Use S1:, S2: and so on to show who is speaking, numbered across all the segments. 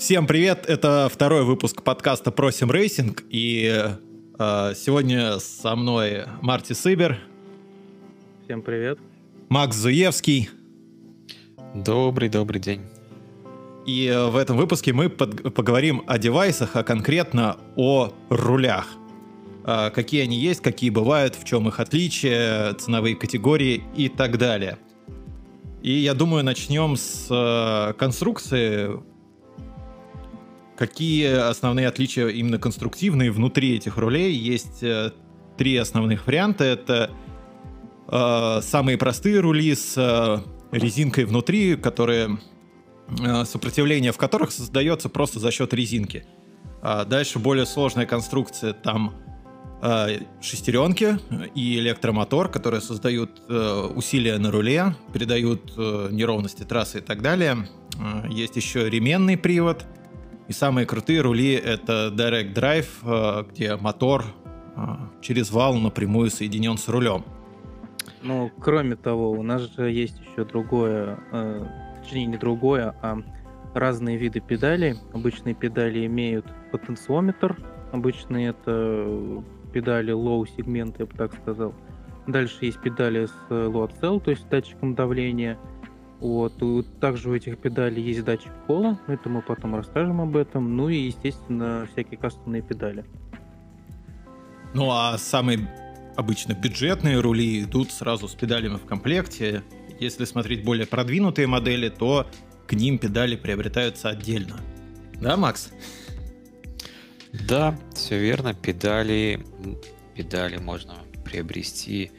S1: Всем привет! Это второй выпуск подкаста «Про симрейсинг». И э, сегодня со мной Марти Сыбер.
S2: Всем привет.
S1: Макс Зуевский.
S3: Добрый-добрый день.
S1: И э, в этом выпуске мы под, поговорим о девайсах, а конкретно о рулях. Э, какие они есть, какие бывают, в чем их отличия, ценовые категории и так далее. И я думаю, начнем с э, конструкции Какие основные отличия именно конструктивные внутри этих рулей? Есть э, три основных варианта. Это э, самые простые рули с э, резинкой внутри, которые э, сопротивление в которых создается просто за счет резинки. А дальше более сложная конструкция, там э, шестеренки и электромотор, которые создают усилия на руле, передают неровности трассы и так далее. Есть еще ременный привод — и самые крутые рули это Direct Drive, э, где мотор э, через вал напрямую соединен с рулем.
S2: Ну, кроме того, у нас же есть еще другое, э, точнее не другое, а разные виды педалей. Обычные педали имеют потенциометр, обычные это педали low сегмента, я бы так сказал. Дальше есть педали с low cell, то есть датчиком давления – вот. И также у этих педалей есть датчик пола, это мы потом расскажем об этом. Ну и, естественно, всякие кастомные педали.
S1: Ну а самые обычно бюджетные рули идут сразу с педалями в комплекте. Если смотреть более продвинутые модели, то к ним педали приобретаются отдельно. Да, Макс?
S3: Да, все верно. Педали, педали можно приобрести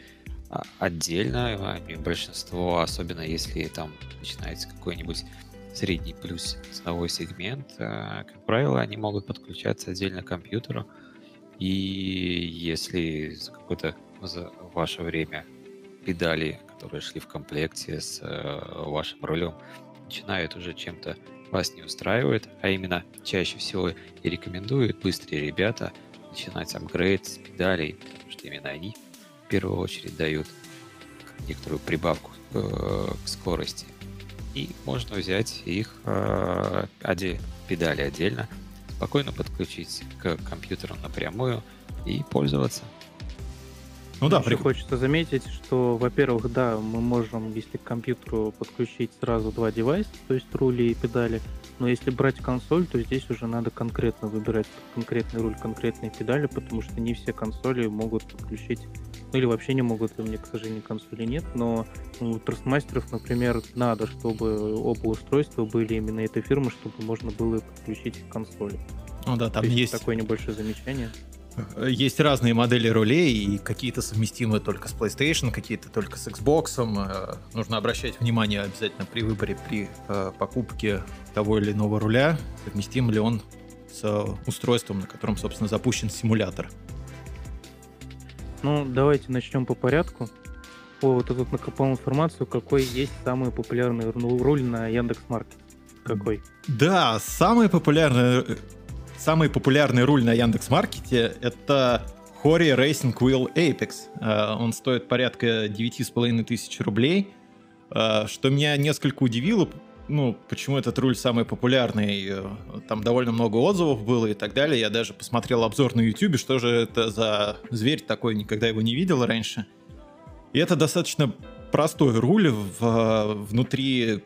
S3: а, отдельно, большинство, особенно если там начинается какой-нибудь средний плюс ценовой сегмент, а, как правило, они могут подключаться отдельно к компьютеру, и если за какое-то за ваше время педали, которые шли в комплекте с э, вашим рулем, начинают уже чем-то вас не устраивает, а именно чаще всего и рекомендуют быстрые ребята начинать апгрейд с педалей, потому что именно они первую очередь дают некоторую прибавку э, к скорости. И можно взять их э, педали отдельно, спокойно подключить к компьютеру напрямую и пользоваться.
S2: Ну да, Еще хочется заметить, что, во-первых, да, мы можем, если к компьютеру подключить сразу два девайса, то есть рули и педали, но если брать консоль, то здесь уже надо конкретно выбирать конкретный руль, конкретные педали, потому что не все консоли могут подключить ну или вообще не могут, у меня, к сожалению, консоли нет, но у трастмастеров, например, надо, чтобы оба устройства были именно этой фирмы, чтобы можно было подключить к консоли.
S1: Ну да, там есть, есть
S2: такое небольшое замечание.
S1: Есть разные модели рулей, и какие-то совместимы только с PlayStation, какие-то только с Xbox. Э, нужно обращать внимание обязательно при выборе, при э, покупке того или иного руля, совместим ли он с устройством, на котором, собственно, запущен симулятор.
S2: Ну, давайте начнем по порядку. О, вот тут накопал информацию, какой есть самый популярный руль на Яндекс.Маркет. Какой?
S1: Да, самый популярный Самый популярный руль на Яндекс.Маркете — это Hori Racing Wheel Apex. Э, он стоит порядка 9,5 тысяч рублей, э, что меня несколько удивило, ну, почему этот руль самый популярный. Э, там довольно много отзывов было и так далее. Я даже посмотрел обзор на YouTube, что же это за зверь такой, никогда его не видел раньше. И это достаточно простой руль, в, внутри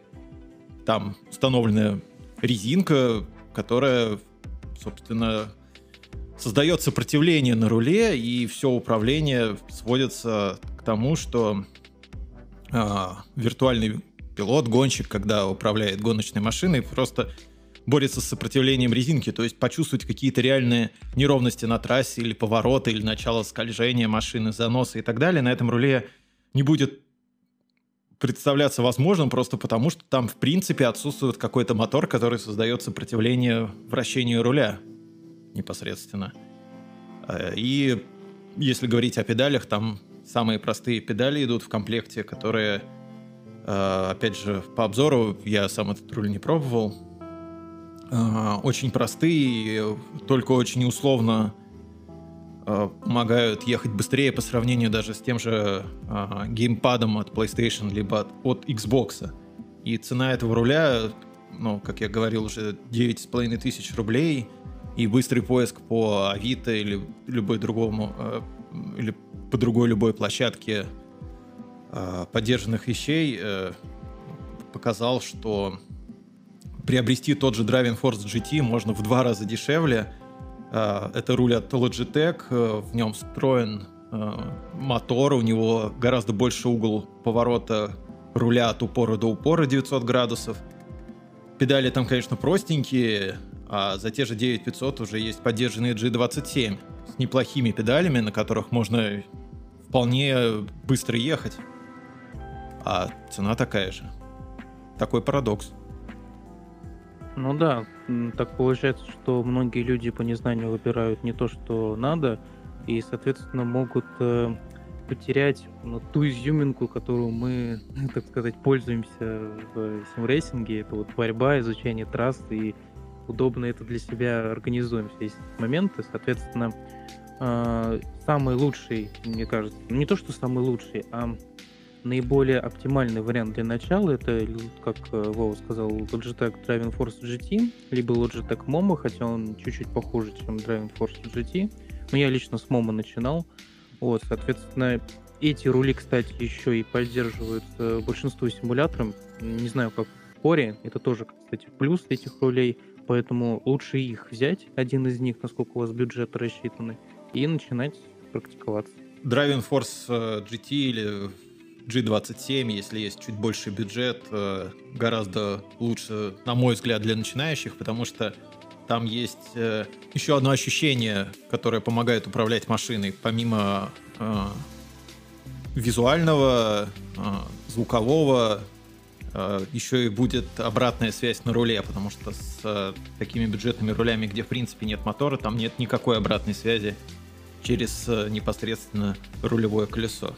S1: там установлена резинка, которая собственно, создает сопротивление на руле, и все управление сводится к тому, что э, виртуальный пилот, гонщик, когда управляет гоночной машиной, просто борется с сопротивлением резинки, то есть почувствовать какие-то реальные неровности на трассе или повороты, или начало скольжения машины, заноса и так далее, на этом руле не будет представляться возможным просто потому, что там в принципе отсутствует какой-то мотор, который создает сопротивление вращению руля непосредственно. Э, и если говорить о педалях, там самые простые педали идут в комплекте, которые, э, опять же, по обзору, я сам этот руль не пробовал, э, очень простые, только очень условно помогают ехать быстрее по сравнению даже с тем же э, геймпадом от PlayStation либо от, от Xbox. И цена этого руля ну, как я говорил, уже 9,5 тысяч рублей, и быстрый поиск по Авито или любой другому, э, или по другой любой площадке э, поддержанных вещей э, показал, что приобрести тот же Driving Force GT можно в два раза дешевле. Это руль от Logitech, в нем встроен мотор, у него гораздо больше угол поворота руля от упора до упора 900 градусов. Педали там, конечно, простенькие, а за те же 9500 уже есть поддержанные G27 с неплохими педалями, на которых можно вполне быстро ехать. А цена такая же. Такой парадокс.
S2: Ну да, так получается, что многие люди по незнанию выбирают не то, что надо, и, соответственно, могут э, потерять ну, ту изюминку, которую мы, так сказать, пользуемся в симрейсинге. Это вот борьба, изучение трасс и удобно это для себя организуем все эти моменты. Соответственно, э, самый лучший, мне кажется, ну, не то, что самый лучший, а наиболее оптимальный вариант для начала это, как э, Вова сказал, Logitech Driving Force GT, либо Logitech Momo, хотя он чуть-чуть похуже, чем Driving Force GT. Но я лично с Momo начинал. Вот, соответственно, эти рули, кстати, еще и поддерживаются большинству симуляторов. Не знаю, как в Core. Это тоже, кстати, плюс этих рулей. Поэтому лучше их взять, один из них, насколько у вас бюджеты рассчитаны, и начинать практиковаться.
S1: Driving Force э, GT или G27, если есть чуть больше бюджет, э, гораздо лучше, на мой взгляд, для начинающих, потому что там есть э, еще одно ощущение, которое помогает управлять машиной, помимо визуального, звукового, Э, еще и будет обратная связь на руле, потому что с э, такими бюджетными рулями, где в принципе нет мотора, там нет никакой обратной связи через э, непосредственно рулевое колесо.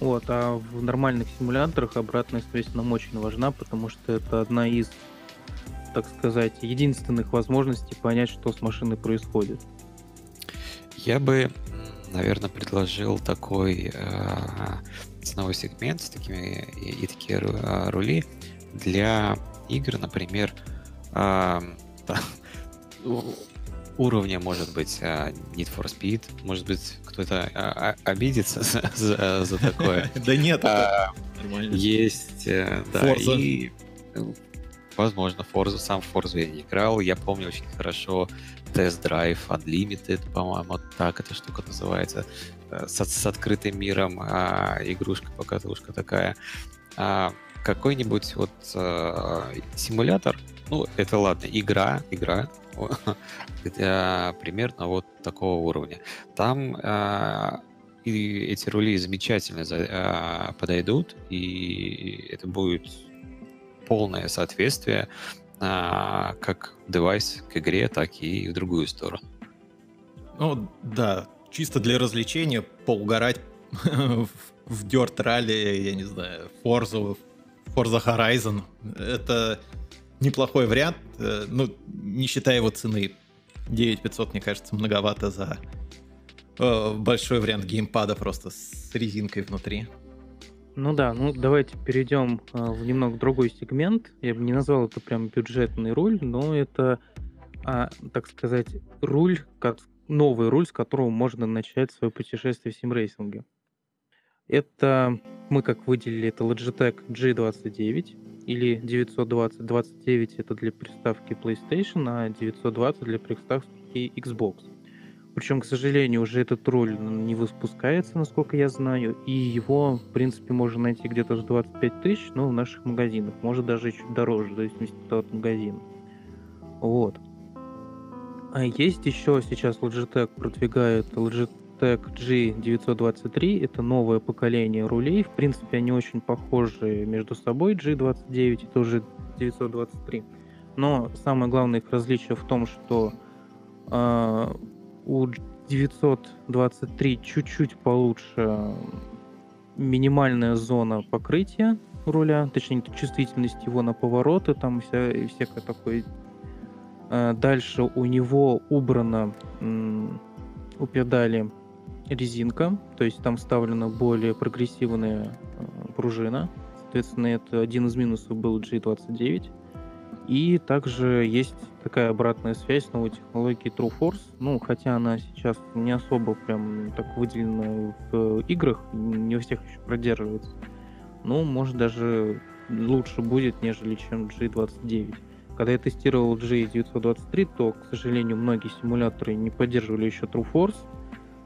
S2: Вот, а в нормальных симуляторах обратная связь нам очень важна, потому что это одна из, так сказать, единственных возможностей понять, что с машиной происходит.
S3: Я бы, наверное, предложил такой ценовой сегмент с такими и, и такие а, рули для игр, например, э, уровня, может быть, uh, Need for Speed, может быть, кто-то uh, обидится за, за, за такое.
S1: Да нет,
S3: есть, э, да, и возможно, Forza, сам Forza я не играл, я помню очень хорошо Test Drive Unlimited, по-моему, так эта штука называется. Э, с, с открытым миром, а, игрушка-покатушка такая. А, какой-нибудь вот а, симулятор, ну, это ладно, игра, игра, примерно вот такого уровня. Там а, и эти рули замечательно за, а, подойдут, и это будет полное соответствие как девайс к игре, так и в другую сторону.
S1: Ну, да, чисто для развлечения поугарать в Dirt Rally, я не знаю, Forza, Forza Horizon. Это неплохой вариант, э, ну, не считая его цены. 9500, мне кажется, многовато за э, большой вариант геймпада просто с резинкой внутри.
S2: Ну да, ну давайте перейдем э, в немного другой сегмент. Я бы не назвал это прям бюджетный руль, но это, а, так сказать, руль, новый руль, с которого можно начать свое путешествие в симрейсинге. Это мы как выделили, это Logitech G29 или 920. 29 это для приставки PlayStation, а 920 для приставки Xbox. Причем, к сожалению, уже этот руль не выпускается, насколько я знаю, и его, в принципе, можно найти где-то за 25 тысяч, но в наших магазинах. Может даже чуть дороже, в зависимости от магазина. Вот. А есть еще сейчас Logitech продвигает Logitech G923. Это новое поколение рулей. В принципе, они очень похожи между собой. G29 и тоже 923. Но самое главное их различие в том, что э, у 923 чуть-чуть получше минимальная зона покрытия руля, точнее чувствительность его на повороты, там вся, всякое такое Э, дальше у него убрана у педали резинка, то есть там вставлена более прогрессивная э, пружина соответственно, это один из минусов был G29. И также есть такая обратная связь новой технологией TrueForce. Ну, хотя она сейчас не особо прям так выделена в играх, не у всех еще продерживается. Ну, может даже лучше будет, нежели чем G29. Когда я тестировал G923, то, к сожалению, многие симуляторы не поддерживали еще TrueForce.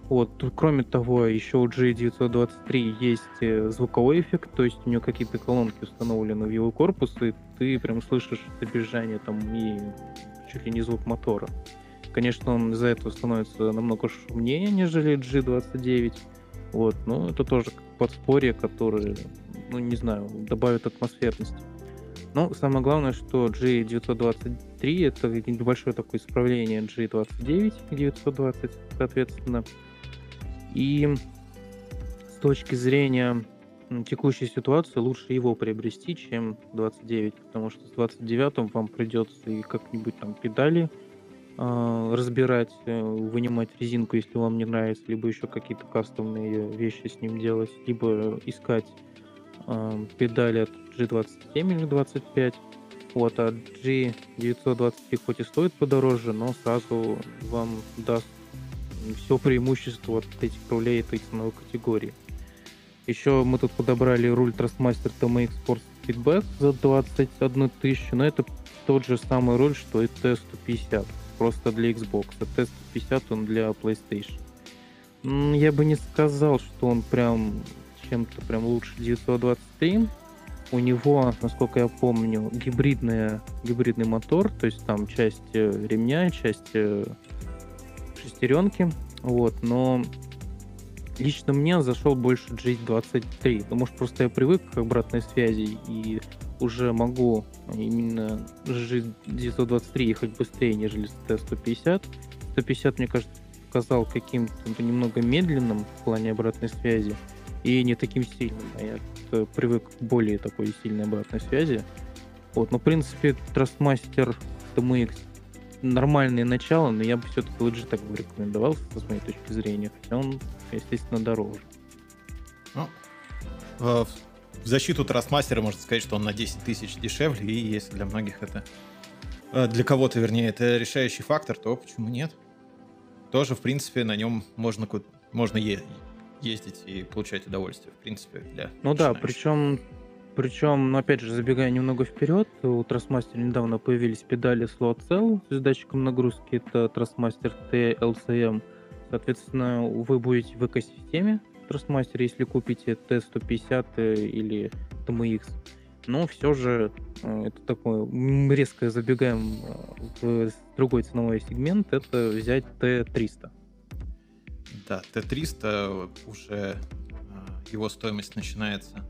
S2: Вот. Кроме того, еще у G923 есть э, звуковой эффект, то есть у него какие-то колонки установлены в его корпус, и ты прям слышишь добежание там и чуть ли не звук мотора. Конечно, он из-за этого становится намного шумнее, нежели G29. Вот, но это тоже подспорье, которое, ну не знаю, добавит атмосферности. Но самое главное, что G923 это небольшое такое исправление G29 и 920, соответственно. И с точки зрения текущей ситуации лучше его приобрести, чем 29, потому что с 29 вам придется и как-нибудь там педали э, разбирать, э, вынимать резинку, если вам не нравится, либо еще какие-то кастомные вещи с ним делать, либо искать э, педали от G27 или 25. Вот, а G923 хоть и стоит подороже, но сразу вам даст все преимущество от этих рулей этой ценовой категории. Еще мы тут подобрали руль Trustmaster TMX Sports Feedback за 21 тысячу, но это тот же самый руль, что и T150, просто для Xbox, а T150 он для PlayStation. Я бы не сказал, что он прям чем-то прям лучше 923. У него, насколько я помню, гибридная, гибридный мотор, то есть там часть э, ремня, часть э, шестеренки, вот, но лично мне зашел больше G23, потому что просто я привык к обратной связи и уже могу именно G923 ехать быстрее, нежели T150. 150, мне кажется, показал каким-то немного медленным в плане обратной связи и не таким сильным. А я привык к более такой сильной обратной связи. Вот, но в принципе Trustmaster TMX нормальное начало, но я бы все-таки лучше так бы рекомендовал, с моей точки зрения, хотя он, естественно, дороже.
S1: Ну, в защиту Трастмастера можно сказать, что он на 10 тысяч дешевле, и если для многих это... Э, для кого-то, вернее, это решающий фактор, то почему нет? Тоже, в принципе, на нем можно, можно ездить и получать удовольствие, в принципе, для
S2: Ну да, причем причем, ну, опять же, забегая немного вперед, у Trustmaster недавно появились педали Slow Cell с датчиком нагрузки, это Trustmaster T-LCM. Соответственно, вы будете в экосистеме Trustmaster, если купите T150 или TMX. Но все же э, это такое, резко забегаем э, в другой ценовой сегмент, это взять T300.
S1: Да, T300 уже э, его стоимость начинается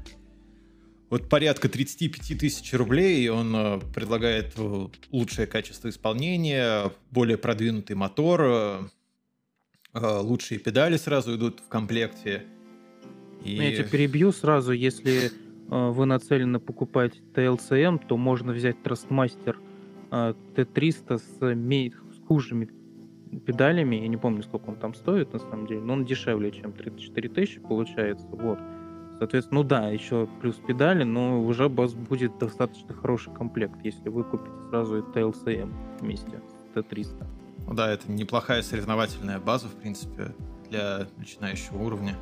S1: вот порядка 35 тысяч рублей, он э, предлагает э, лучшее качество исполнения, более продвинутый мотор, э, лучшие педали сразу идут в комплекте.
S2: И... Я тебя перебью сразу, если вы нацелены покупать TLCM, то можно взять Trustmaster T300 с, с хужими педалями, я не помню, сколько он там стоит на самом деле, но он дешевле, чем 34 тысячи получается, вот. Соответственно, ну да, еще плюс педали, но уже у вас будет достаточно хороший комплект, если вы купите сразу это LCM вместе с T300.
S1: Ну да, это неплохая соревновательная база, в принципе, для начинающего уровня.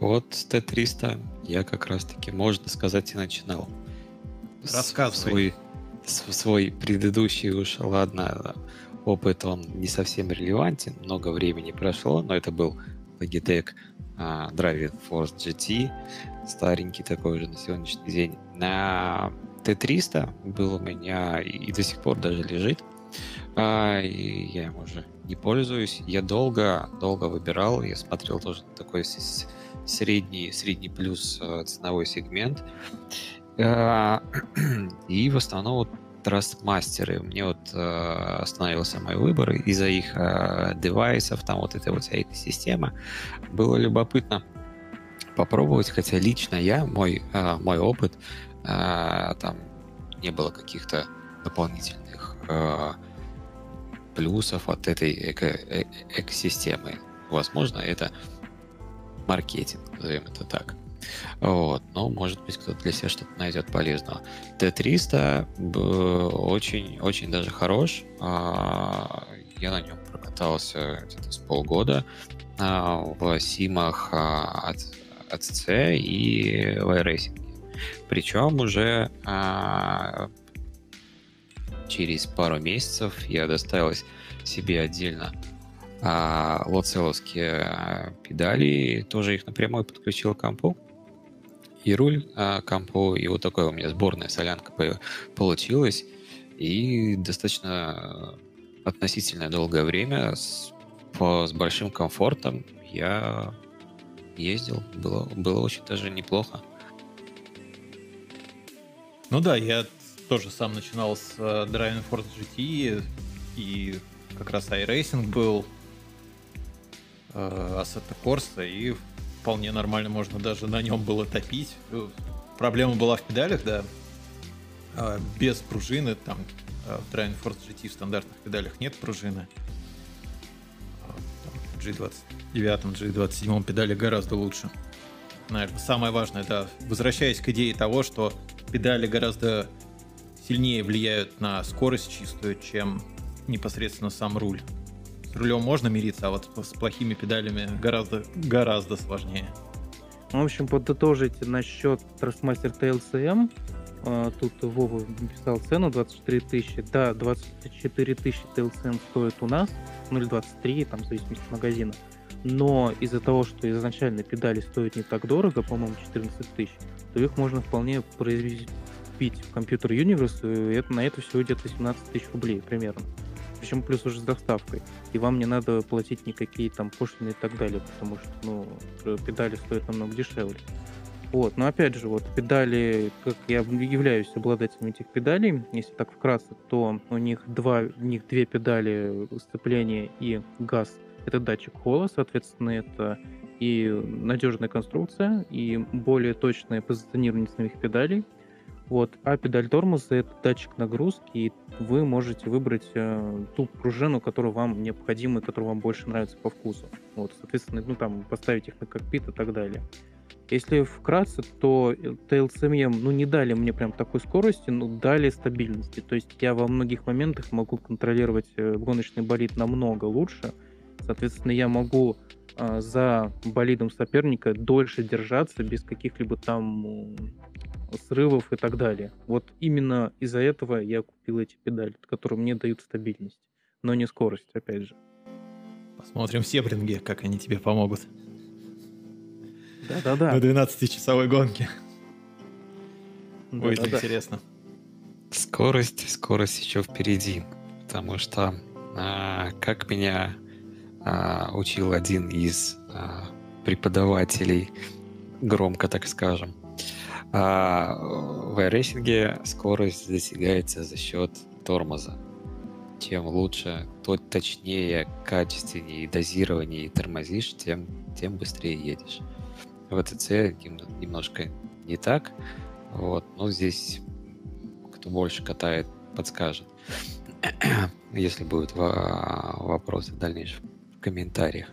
S3: Вот с Т-300 я как раз-таки, можно сказать, и начинал.
S1: Рассказывай.
S3: Свой, свой предыдущий уж, ладно, опыт, он не совсем релевантен, много времени прошло, но это был Logitech а, Driving Force GT, старенький такой же на сегодняшний день. На Т-300 был у меня и до сих пор даже лежит. А, и я им уже не пользуюсь. Я долго, долго выбирал, я смотрел тоже такой средний, средний плюс э, ценовой сегмент. А, и в основном вот Trustmaster. Мне вот э, остановился мой выбор из-за их э, девайсов, там вот этой вот вся эта система. Было любопытно попробовать, хотя лично я, мой, э, мой опыт, э, там не было каких-то дополнительных э, плюсов от этой эко экосистемы. Возможно, это маркетинг, назовем это так. Вот, но может быть кто-то для себя что-то найдет полезного. Т-300 очень, очень даже хорош. А, я на нем прокатался где-то с полгода а, в симах а, от, от C и в iRacing. Причем уже через пару месяцев я доставилась себе отдельно а, лоцеловские педали, тоже их напрямую подключил к компу и руль а, компу, и вот такая у меня сборная солянка получилась. И достаточно относительно долгое время с, по, с большим комфортом я ездил. Было, было очень даже неплохо.
S1: Ну да, я тоже сам начинал с uh, Driving Force GT, и как раз iRacing был, uh, Assetto Corsa, и вполне нормально можно даже на нем было топить. Проблема была в педалях, да, а, без пружины, там в Driving Force GT в стандартных педалях нет пружины. В G29, G27 педали гораздо лучше. Наверное, самое важное, да, возвращаясь к идее того, что педали гораздо сильнее влияют на скорость чистую, чем непосредственно сам руль. Рулем можно мириться, а вот с плохими педалями гораздо, гораздо сложнее.
S2: В общем, подытожить насчет Trustmaster TLCM. А, тут Вова написал цену 24 тысячи. Да, 24 тысячи TLCM стоит у нас, ну или 23, там, в зависимости от магазина. Но из-за того, что изначально педали стоят не так дорого, по-моему, 14 тысяч, то их можно вполне произвести в компьютер Universe, и это, на это всего где-то 17 тысяч рублей примерно причем плюс уже с доставкой. И вам не надо платить никакие там пошлины и так далее, потому что, ну, педали стоят намного дешевле. Вот, но опять же, вот педали, как я являюсь обладателем этих педалей, если так вкратце, то у них два, у них две педали сцепления и газ. Это датчик холла, соответственно, это и надежная конструкция, и более точное позиционирование самих педалей, вот. А педаль тормоза — это датчик нагрузки, и вы можете выбрать э, ту пружину, которая вам необходима, которая вам больше нравится по вкусу. Вот, соответственно, ну там поставить их на кокпит и так далее. Если вкратце, то TLCM ну, не дали мне прям такой скорости, но дали стабильности. То есть я во многих моментах могу контролировать э, гоночный болид намного лучше. Соответственно, я могу э, за болидом соперника дольше держаться без каких-либо там срывов и так далее. Вот именно из-за этого я купил эти педали, которые мне дают стабильность, но не скорость, опять же.
S1: Посмотрим в Себринге, как они тебе помогут.
S2: Да-да-да.
S1: На 12-часовой гонке. Будет интересно.
S3: Скорость, скорость еще впереди, потому что а, как меня а, учил один из а, преподавателей, громко так скажем, а в iRacing скорость достигается за счет тормоза. Чем лучше, то точнее, качественнее и дозирование тормозишь, тем, тем быстрее едешь. В ВТЦ немножко не так, вот, но здесь кто больше катает, подскажет. Если будут вопросы в дальнейшем в комментариях.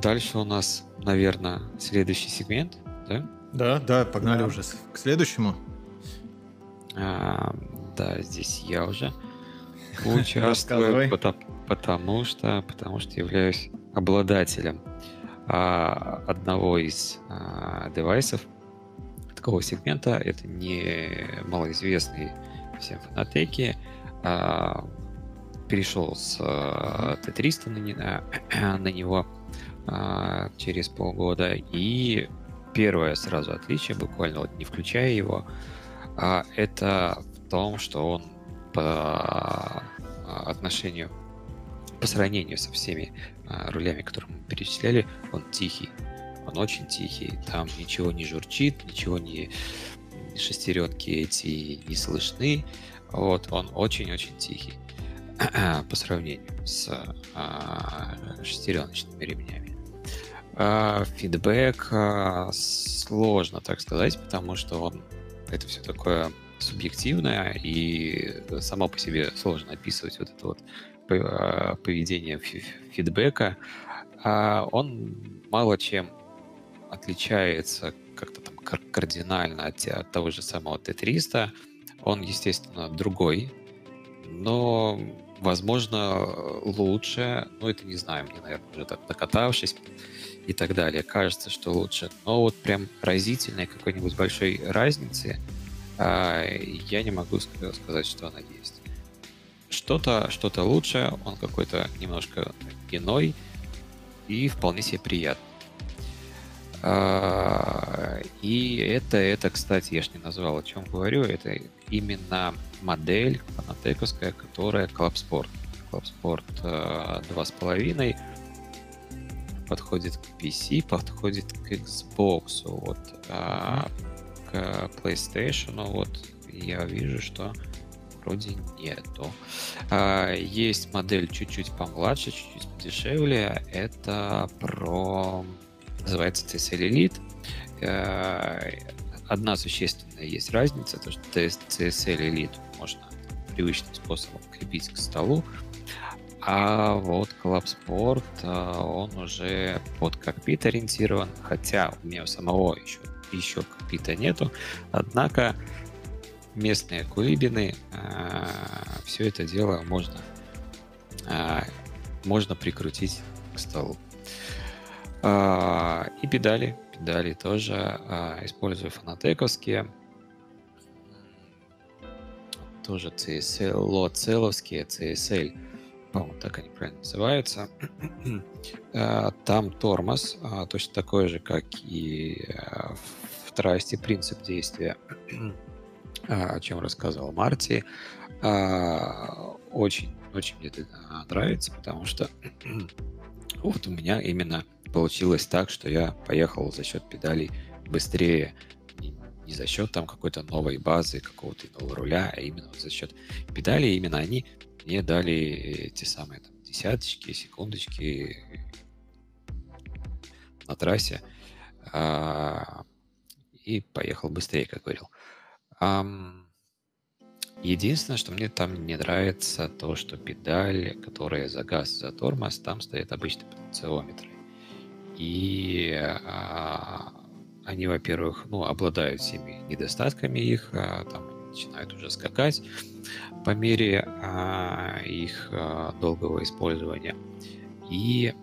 S3: Дальше у нас наверное, следующий сегмент, да?
S1: Да, да, погнали да. уже к следующему.
S3: А, да, здесь я уже участвую, потому, потому что, потому что являюсь обладателем а, одного из а, девайсов такого сегмента. Это не малоизвестный всем фанатеки. А, перешел с а, Т-300 на, на него а, через полгода. И первое сразу отличие, буквально вот не включая его, а, это в том, что он по а, отношению, по сравнению со всеми а, рулями, которые мы перечисляли, он тихий. Он очень тихий. Там ничего не журчит, ничего не шестеренки эти не слышны. Вот, он очень-очень тихий по сравнению с а, шестереночными ремнями. А, фидбэк а, сложно так сказать, потому что он это все такое субъективное, и само по себе сложно описывать вот это вот а, поведение фидбэка. он мало чем отличается как-то там кардинально от, от того же самого Т-300. Он, естественно, другой, но, возможно, лучше. Ну, это не знаю, мне, наверное, уже так докатавшись и так далее, кажется, что лучше. Но вот прям разительной какой-нибудь большой разницы а, я не могу сказать, что она есть. Что-то что лучше, он какой-то немножко иной и вполне себе приятный. А, и это, это, кстати, я же не назвал, о чем говорю, это именно модель фанатековская, которая Club Sport. Club Sport 2.5 подходит к PC, подходит к Xbox, вот, а к PlayStation, вот, я вижу, что вроде нету. А, есть модель чуть-чуть помладше, чуть-чуть подешевле. Это про называется TSL Elite. Э, одна существенная есть разница, то что TSL Elite можно привычным способом крепить к столу, а вот Club Sport, э, он уже под кокпит ориентирован, хотя у меня самого еще, еще кокпита нету, однако местные кулибины, э, все это дело можно, можно прикрутить к столу. А, и педали. Педали тоже а, использую фанатековские. Тоже CSL, лоцеловские, CSL. По-моему, так они правильно называются. А, там тормоз, точно такой же, как и в трасте, принцип действия, о чем рассказывал Марти. Очень, очень мне это нравится, потому что вот у меня именно получилось так, что я поехал за счет педалей быстрее, не, за счет там какой-то новой базы, какого-то нового руля, а именно за счет педалей, именно они мне дали те самые там, десяточки, секундочки на трассе а, и поехал быстрее, как говорил. А, единственное, что мне там не нравится, то, что педаль, которая за газ, за тормоз, там стоит обычный потенциометр. И а, они, во-первых, ну, обладают всеми недостатками их, а, там начинают уже скакать по мере а, их а, долгого использования. И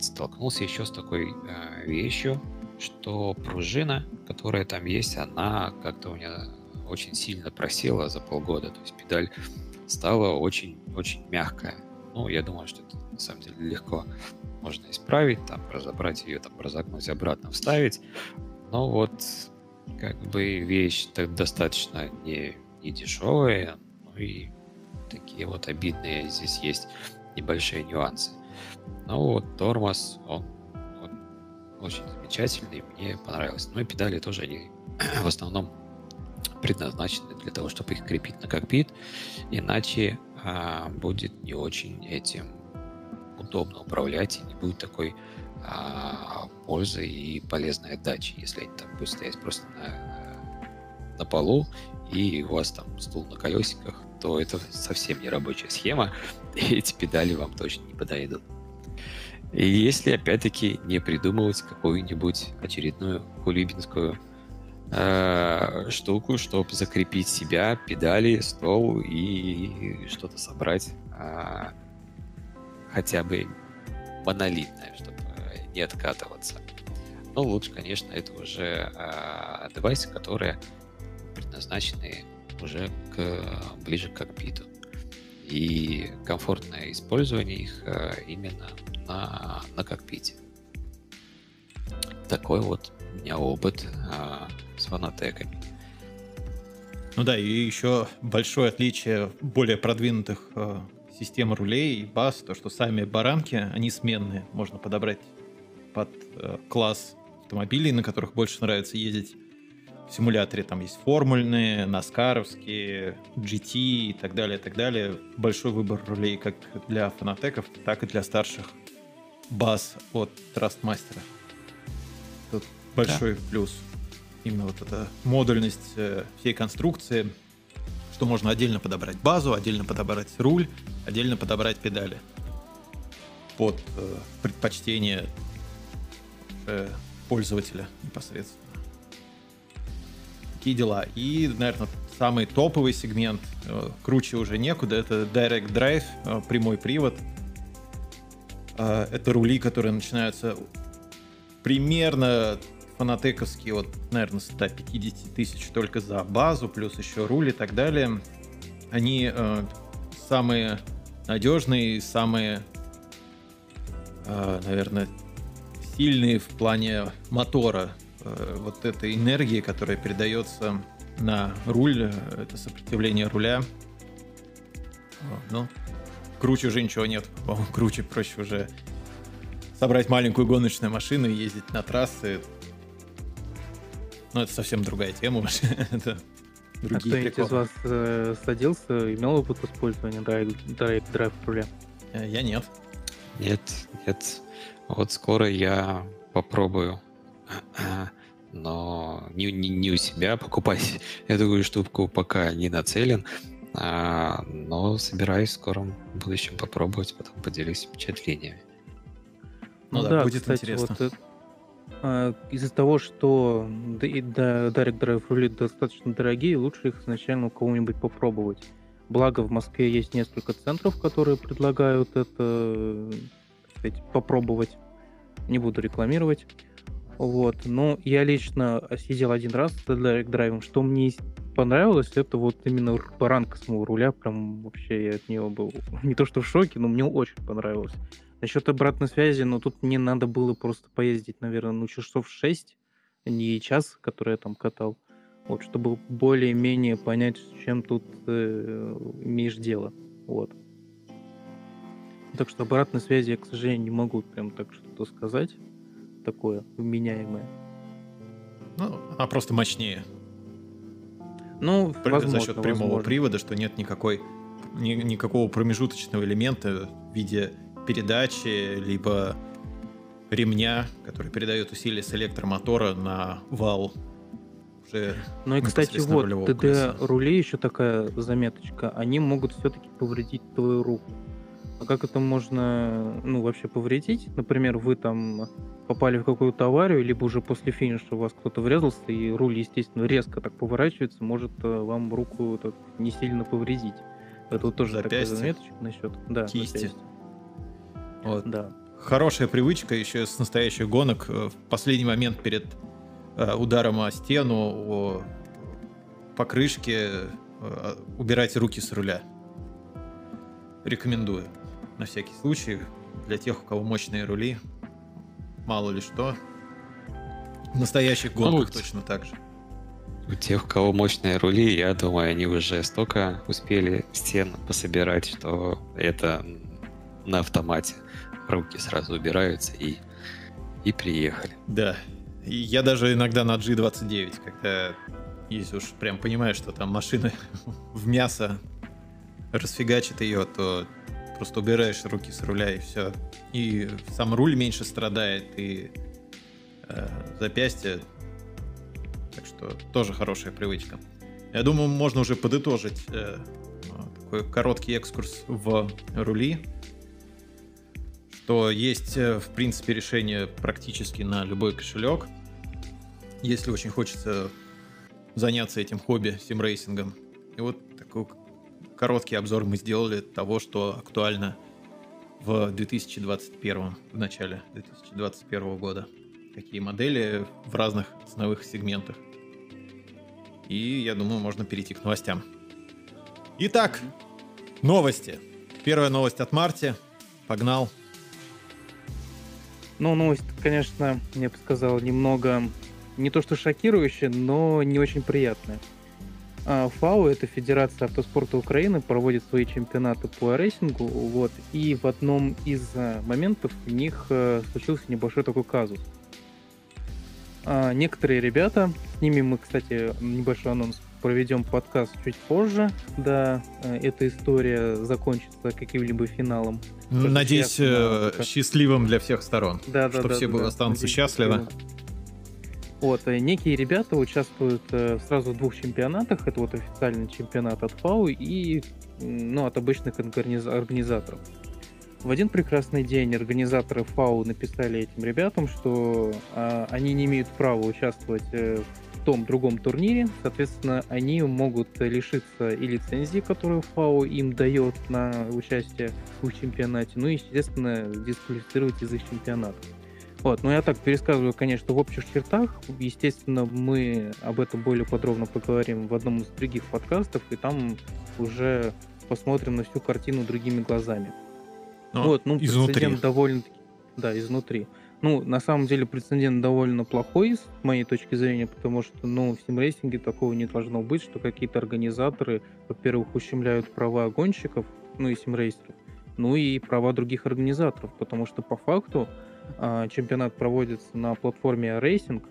S3: столкнулся еще с такой а, вещью, что пружина, которая там есть, она как-то у меня очень сильно просела за полгода. То есть педаль стала очень-очень мягкая. Ну, я думаю, что это на самом деле легко можно исправить, там, разобрать ее, там, разогнуть обратно, вставить. Но вот как бы вещь так достаточно не, не дешевая, и такие вот обидные здесь есть небольшие нюансы. Ну вот тормоз, он, он очень замечательный, мне понравилось. Ну и педали тоже, они в основном предназначены для того, чтобы их крепить на кокпит, иначе а, будет не очень этим удобно управлять и не будет такой а, пользы и полезной отдачи, если они там будут стоять просто на, на полу и у вас там стул на колесиках, то это совсем не рабочая схема, и эти педали вам точно не подойдут. И если опять-таки не придумывать какую-нибудь очередную кулибинскую э, штуку, чтобы закрепить себя, педали, стол и что-то собрать. Э, хотя бы монолитное, чтобы не откатываться. Но лучше, конечно, это уже э, девайсы, которые предназначены уже к, ближе к кокпиту. И комфортное использование их э, именно на, на кокпите. Такой вот у меня опыт э, с фанатеками.
S1: Ну да, и еще большое отличие более продвинутых э, систем рулей и баз, то, что сами баранки, они сменные. Можно подобрать под э, класс автомобилей, на которых больше нравится ездить в симуляторе. Там есть формульные, наскаровские, GT и так далее, и так далее. Большой выбор рулей как для фанатеков, так и для старших баз от Trustmaster. Тут большой да. плюс. Именно вот эта модульность э, всей конструкции, что можно отдельно подобрать базу, отдельно подобрать руль, отдельно подобрать педали. под э, предпочтение э, пользователя непосредственно. Такие дела. И, наверное, самый топовый сегмент, э, круче уже некуда, это Direct Drive, э, прямой привод. Э, это рули, которые начинаются примерно фанатековские, вот, наверное, 150 тысяч только за базу, плюс еще рули и так далее. Они самые надежные, самые, наверное, сильные в плане мотора. Э, вот этой энергии, которая передается на руль, э, это сопротивление руля. Ну, круче уже ничего нет. По-моему, круче проще уже собрать маленькую гоночную машину и ездить на трассы. Но это совсем другая тема уже. это
S2: другие а кто из вас э, садился, имел опыт использования Direct, direct Drive руля?
S1: Э, я нет.
S3: Нет, нет. Вот скоро я попробую. Но не, не, не у себя покупать эту штуку пока не нацелен. А, но собираюсь в скором будущем попробовать, потом поделюсь впечатлениями.
S2: Ну, ну да, будет кстати, интересно. Вот, э, из-за того, что Direct Drive рули достаточно дорогие, лучше их изначально у кого-нибудь попробовать. Благо в Москве есть несколько центров, которые предлагают это сказать, попробовать. Не буду рекламировать. Вот. Но я лично сидел один раз с Direct Drive. Что мне понравилось, это вот именно баранка самого руля. Прям вообще я от нее был не то что в шоке, но мне очень понравилось. Насчет обратной связи, но ну, тут мне надо было просто поездить, наверное, ну часов 6, не час, который я там катал. Вот, чтобы более-менее понять, с чем тут э, имеешь дело. Вот. Так что обратной связи я, к сожалению, не могу прям так что-то сказать. Такое вменяемое.
S1: Ну, она просто мощнее.
S2: Ну,
S1: При, возможно, за счет прямого возможно. привода, что нет никакой ни, никакого промежуточного элемента в виде передачи, либо ремня, который передает усилие с электромотора на вал.
S2: Уже ну и, кстати, вот, ТД-рули еще такая заметочка, они могут все-таки повредить твою руку. А как это можно, ну, вообще повредить? Например, вы там попали в какую-то аварию, либо уже после финиша у вас кто-то врезался, и руль, естественно, резко так поворачивается, может э, вам руку так не сильно повредить. Это вот тоже запястье, такая заметочка насчет. Да,
S1: кисти. Запястье. Вот. Да. Хорошая привычка еще с настоящих гонок. Э, в последний момент перед э, ударом о стену, о покрышке убирать руки с руля. Рекомендую. На всякий случай. Для тех, у кого мощные рули. Мало ли что. В настоящих ну, гонках ну, точно так же.
S3: У тех, у кого мощные рули, я думаю, они уже столько успели стен пособирать, что это на автомате руки сразу убираются и, и приехали.
S1: Да. И я даже иногда на G29, когда если уж прям понимаешь, что там машина в мясо расфигачит ее, то просто убираешь руки с руля и все. И сам руль меньше страдает, и э, запястье. Так что тоже хорошая привычка. Я думаю, можно уже подытожить э, такой короткий экскурс в рули что есть, э, в принципе, решение практически на любой кошелек. Если очень хочется заняться этим хобби, симрейсингом. И вот короткий обзор мы сделали того, что актуально в 2021, в начале 2021 года. Какие модели в разных ценовых сегментах. И я думаю, можно перейти к новостям. Итак, новости. Первая новость от Марти. Погнал.
S2: Ну, новость, конечно, я бы сказал, немного не то что шокирующая, но не очень приятная. А, ФАУ, это Федерация автоспорта Украины, проводит свои чемпионаты по рейсингу, вот, и в одном из а, моментов у них а, случился небольшой такой казус. Некоторые ребята, с ними мы, кстати, небольшой анонс проведем подкаст чуть позже, да, э, эта история закончится каким-либо финалом.
S1: Надеюсь, э, счастливым для всех сторон. Да, да, Чтобы да, все да, останутся надеюсь, счастливы.
S2: Вот, э, некие ребята участвуют сразу в двух чемпионатах. Это вот официальный чемпионат от ФАУ и ну, от обычных организаторов. в один прекрасный день организаторы ФАУ написали этим ребятам, что а, они не имеют права участвовать э, в том другом турнире, соответственно, они могут лишиться и лицензии, которую ФАУ им дает на участие в чемпионате, ну и, естественно, дисквалифицировать из их чемпионата. Вот, ну я так пересказываю, конечно, в общих чертах. Естественно, мы об этом более подробно поговорим в одном из других подкастов, и там уже посмотрим на всю картину другими глазами.
S1: Но ну, вот, ну, изнутри. прецедент
S2: довольно да, изнутри. Ну, на самом деле прецедент довольно плохой, с моей точки зрения, потому что, ну, в симрейсинге такого не должно быть, что какие-то организаторы, во-первых, ущемляют права гонщиков, ну и симрейсеров, ну и права других организаторов, потому что по факту чемпионат проводится на платформе Racing,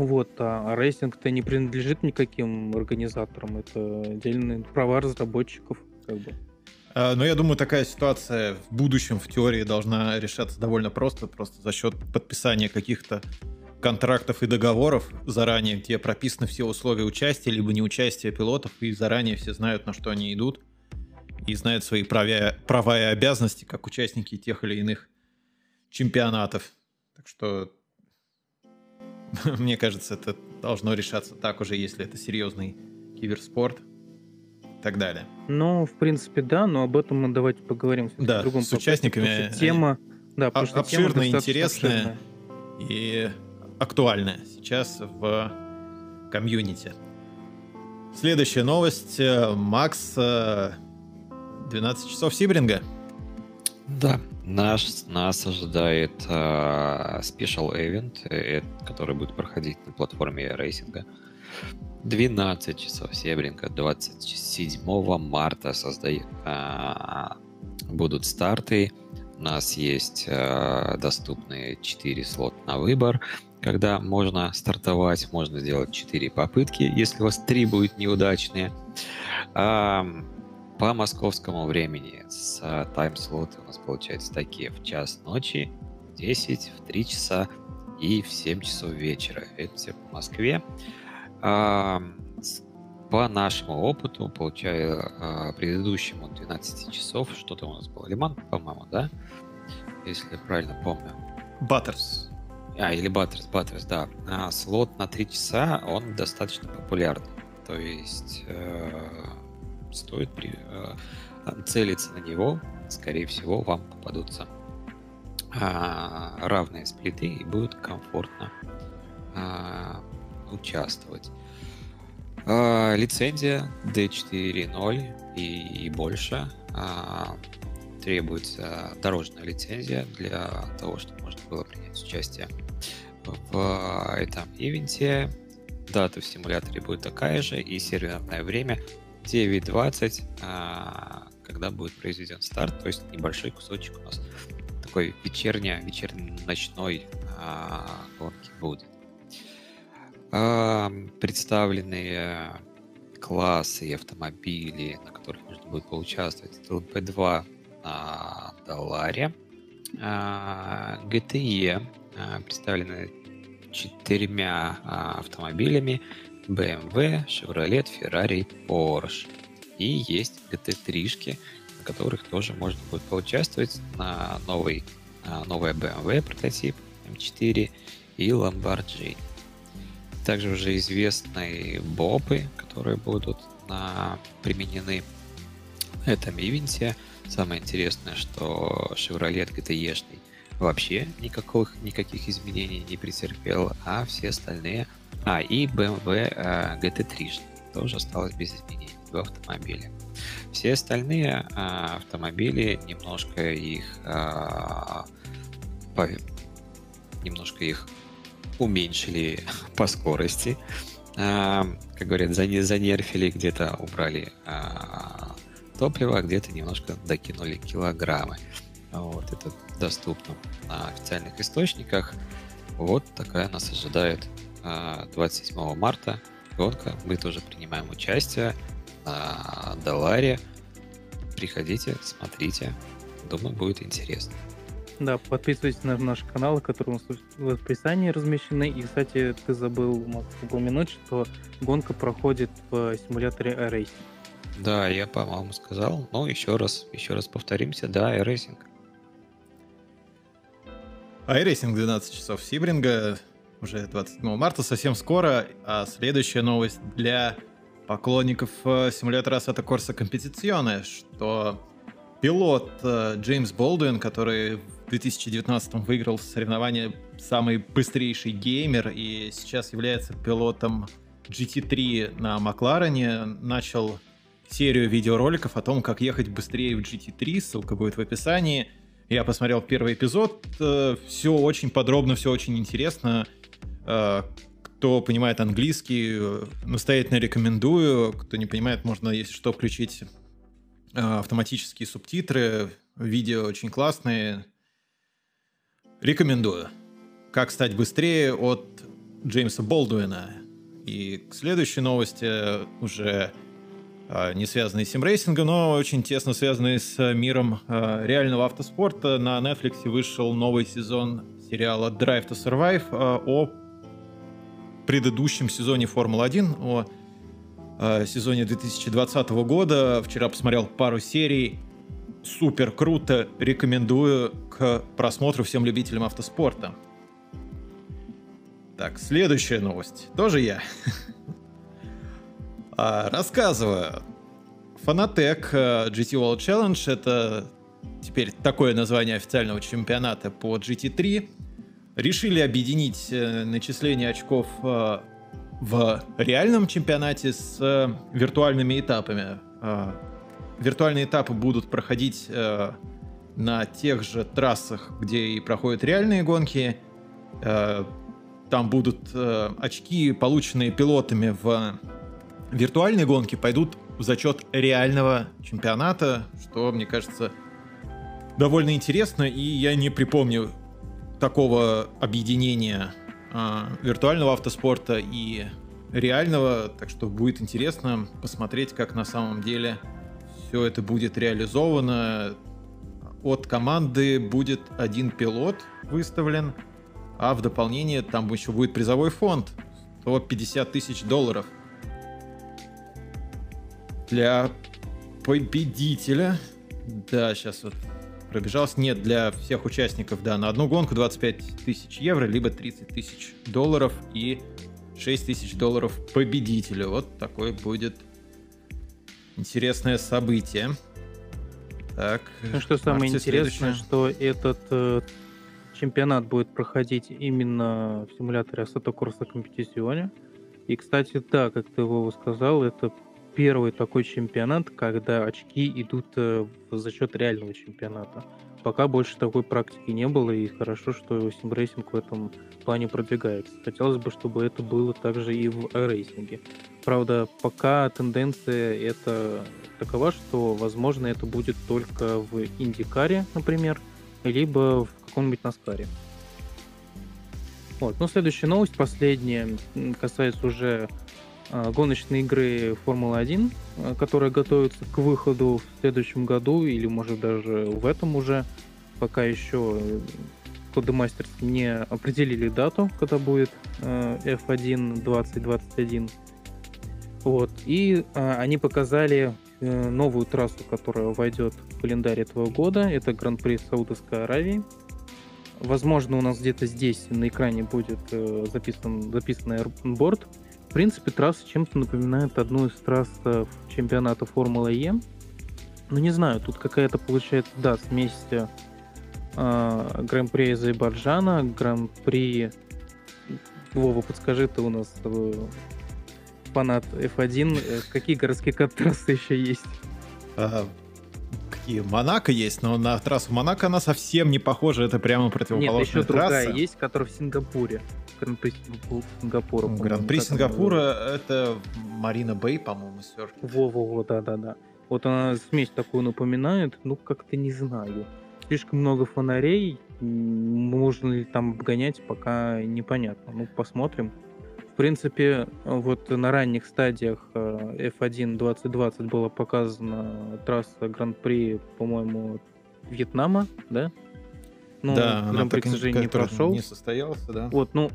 S2: вот, а рейсинг-то не принадлежит никаким организаторам, это отдельные права разработчиков, как бы.
S1: А, но я думаю, такая ситуация в будущем, в теории, должна решаться довольно просто, просто за счет подписания каких-то контрактов и договоров заранее, где прописаны все условия участия, либо неучастия пилотов, и заранее все знают, на что они идут, и знают свои права, права и обязанности, как участники тех или иных чемпионатов. Так что, мне кажется, это должно решаться так уже, если это серьезный киберспорт и так далее.
S2: Ну, в принципе, да, но об этом мы давайте поговорим
S1: да, в другом с участниками.
S2: Тема, да,
S1: обширная, интересная и актуальная сейчас в комьюнити. Следующая новость. Макс 12 часов Сибринга.
S3: Да, наш, нас ожидает uh, Special Event, э, который будет проходить на платформе рейсинга. 12 часов Себринга, 27 марта создают, uh, будут старты. У нас есть uh, доступные 4 слота на выбор, когда можно стартовать, можно сделать 4 попытки, если у вас 3 будут неудачные. Uh, по московскому времени с тайм-слоты у нас получается такие в час ночи, в 10, в 3 часа и в 7 часов вечера. Это все по Москве. А, по нашему опыту, получая а, предыдущему 12 часов, что-то у нас было, Лиман, по-моему, да? Если я правильно помню.
S1: Баттерс.
S3: А, или Баттерс, Баттерс, да. А, слот на 3 часа, он достаточно популярный. То есть э, стоит при, э, целиться на него, скорее всего, вам попадутся э, равные сплиты и будет комфортно э, участвовать. Э, лицензия D4.0 и, и больше э, требуется дорожная лицензия для того, чтобы можно было принять участие в этом ивенте. Дата в симуляторе будет такая же, и серверное время 9.20, а, когда будет произведен старт, то есть небольшой кусочек у нас такой вечерний, вечерний ночной а, гонки будет. А, представленные классы и автомобили, на которых нужно будет поучаствовать, это LP2 на Долларе, GTE представлены четырьмя автомобилями, BMW, Chevrolet, Ferrari, Porsche. И есть GT3, на которых тоже можно будет поучаствовать на новый, новая BMW прототип M4 и Lamborghini. Также уже известные бопы, которые будут на, применены в этом ивенте. Самое интересное, что Chevrolet GTE вообще никаких, никаких изменений не претерпел, а все остальные – а, и BMW GT3 тоже осталось без изменений в автомобиле. Все остальные а, автомобили немножко их по, немножко их уменьшили по скорости. Как говорят, занерфили, где-то убрали а, топливо, а где-то немножко докинули килограммы. Вот, это доступно на официальных источниках. Вот такая нас ожидает 27 а, марта гонка. Мы тоже принимаем участие на Даларе. Приходите, смотрите. Думаю, будет интересно.
S2: Да, подписывайтесь на наш канал, который у нас в описании размещены. И, кстати, ты забыл упомянуть, что гонка проходит в симуляторе iRacing.
S3: Да, я, по-моему, сказал. Но еще раз, еще раз повторимся, да, iRacing.
S1: iRacing 12 часов Сибринга уже 27 марта, совсем скоро. А следующая новость для поклонников э, симулятора Assetto Corsa Competizione, что пилот э, Джеймс Болдуин, который в 2019 выиграл соревнование самый быстрейший геймер и сейчас является пилотом GT3 на Макларене, начал серию видеороликов о том, как ехать быстрее в GT3, ссылка будет в описании. Я посмотрел первый эпизод, э, все очень подробно, все очень интересно. Э, кто понимает английский, настоятельно рекомендую. Кто не понимает, можно, если что, включить э, автоматические субтитры. Видео очень классные. Рекомендую. Как стать быстрее от Джеймса Болдуина. И к следующей новости уже э, не связанные с симрейсингом, но очень тесно связанные с миром реального автоспорта. На Netflix вышел новый сезон сериала Drive to Survive о предыдущем сезоне Формулы-1, о э, сезоне 2020 года. Вчера посмотрел пару серий. Супер круто. Рекомендую к просмотру всем любителям автоспорта. Так, следующая новость. Тоже я. А, рассказываю. Фанатек э, GT World Challenge — это теперь такое название официального чемпионата по GT3 решили объединить э, начисление очков э, в реальном чемпионате с виртуальными этапами. Виртуальные этапы будут проходить на тех же трассах, где и проходят реальные гонки. Там будут очки, полученные пилотами в виртуальной гонке, пойдут в зачет реального чемпионата, что, мне кажется, довольно интересно, и я не припомню такого объединения э, виртуального автоспорта и реального, так что будет интересно посмотреть, как на самом деле все это будет реализовано. От команды будет один пилот выставлен, а в дополнение там еще будет призовой фонд 150 тысяч долларов. Для победителя, да, сейчас вот пробежался. Нет, для всех участников, да, на одну гонку 25 тысяч евро, либо 30 тысяч долларов и 6 тысяч долларов победителю. Вот такое будет интересное событие. Так.
S2: Ну, что самое интересное, что этот э, чемпионат будет проходить именно в симуляторе Assetto Corsa Competizione. И, кстати, да, как ты его сказал, это первый такой чемпионат, когда очки идут э, за счет реального чемпионата. Пока больше такой практики не было, и хорошо, что симрейсинг в этом плане продвигается. Хотелось бы, чтобы это было также и в рейсинге. Правда, пока тенденция это такова, что, возможно, это будет только в Индикаре, например, либо в каком-нибудь Наскаре. Вот. Но следующая новость, последняя, касается уже гоночные игры Формулы-1, а, которые готовятся к выходу в следующем году или, может, даже в этом уже. Пока еще Codemasters не определили дату, когда будет F1 2021. Вот. И а, они показали э, новую трассу, которая войдет в календарь этого года. Это Гран-при Саудовской Аравии. Возможно, у нас где-то здесь на экране будет э, записан, записан аэропорт. В принципе, трасса чем-то напоминает одну из трасс э, чемпионата Формулы Е. Ну, не знаю, тут какая-то получается, да, смесь э, Гран-при Азербайджана, Гран-при... Вова, подскажи, ты у нас э, фанат F1. Э, какие городские трассы еще есть?
S1: А, какие? Монако есть, но на трассу Монако она совсем не похожа, это прямо противоположная Нет, еще трасса. другая
S2: есть, которая в Сингапуре. Гран-при Сингапура.
S1: Гран-при Сингапура это Марина Бэй, по-моему, серф.
S2: Во-во-во, да-да-да. Вот она смесь такую напоминает, ну как-то не знаю. Слишком много фонарей, можно ли там обгонять, пока непонятно. Ну, посмотрим. В принципе, вот на ранних стадиях F1 э, 2020 была показана трасса Гран-при, по-моему, Вьетнама, да?
S1: Ну, да,
S2: Гран-при, к сожалению, не прошел.
S1: Не состоялся, да.
S2: Вот, ну,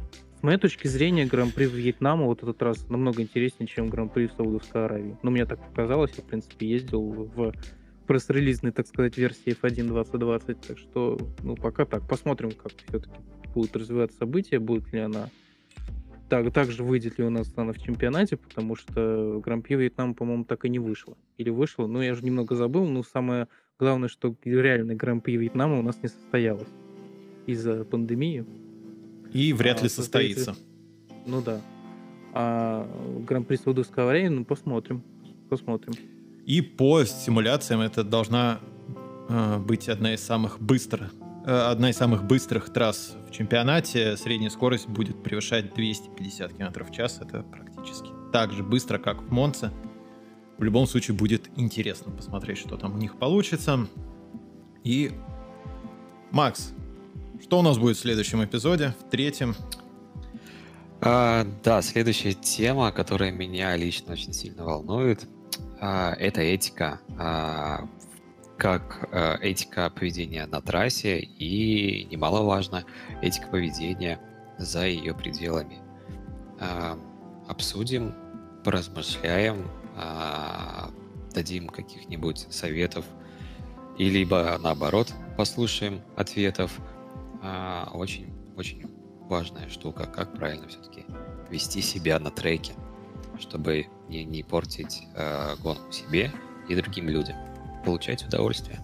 S2: моей точки зрения, Гран-при Вьетнама вот этот раз намного интереснее, чем Гран-при в Саудовской Аравии. Ну, мне так показалось, я, в принципе, ездил в пресс-релизной, так сказать, версии F1 2020, так что, ну, пока так. Посмотрим, как все-таки будут развиваться события, будет ли она так, также выйдет ли у нас она в чемпионате, потому что Гран-при Вьетнам, по-моему, так и не вышло. Или вышло, но я же немного забыл, но самое главное, что реальный Гран-при Вьетнама у нас не состоялось из-за пандемии.
S1: И вряд ли а, состоится.
S2: Ну да. А Гран-при Саудовской Аравии, ну посмотрим. Посмотрим.
S1: И по симуляциям это должна э, быть одна из самых быстрых Э, одна из самых быстрых трасс в чемпионате. Средняя скорость будет превышать 250 км в час. Это практически так же быстро, как в Монце. В любом случае будет интересно посмотреть, что там у них получится. И, Макс, что у нас будет в следующем эпизоде, в третьем?
S3: А, да, следующая тема, которая меня лично очень сильно волнует, а, это этика а, как э, этика поведения на трассе и, немаловажно, этика поведения за ее пределами. Э, обсудим, поразмышляем, дадим каких-нибудь советов, и либо наоборот послушаем ответов. Э, очень, очень важная штука, как правильно все-таки вести себя на треке, чтобы не, не портить э, гонку себе и другим людям получать удовольствие.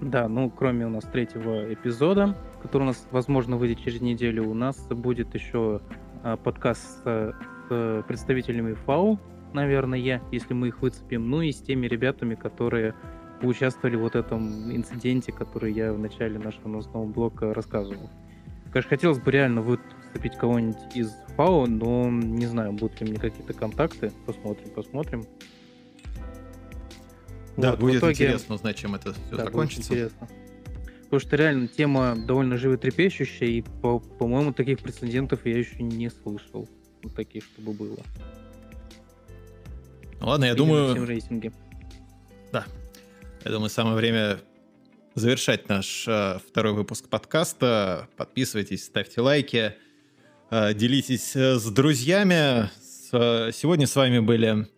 S2: Да, ну, кроме у нас третьего эпизода, который у нас, возможно, выйдет через неделю, у нас будет еще а, подкаст с, с представителями ФАУ, наверное, если мы их выцепим, ну и с теми ребятами, которые участвовали в вот этом инциденте, который я в начале нашего новостного блока рассказывал. Конечно, хотелось бы реально выцепить кого-нибудь из ФАО, но не знаю, будут ли меня какие-то контакты. Посмотрим, посмотрим.
S1: Да, вот, будет итоге... интересно узнать, чем это все да, закончится. интересно.
S2: Потому что реально тема довольно животрепещущая, и, по- по-моему, таких прецедентов я еще не слышал. Вот таких, чтобы было.
S1: Ну, ладно, я Именно думаю... рейсинге. Да. Я думаю, самое время завершать наш э, второй выпуск подкаста. Подписывайтесь, ставьте лайки, э, делитесь э, с друзьями. С, э, сегодня с вами были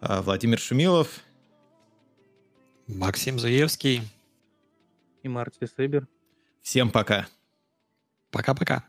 S1: э, Владимир Шумилов
S3: Максим Заевский.
S2: И Марти Сыбер.
S1: Всем пока.
S3: Пока-пока.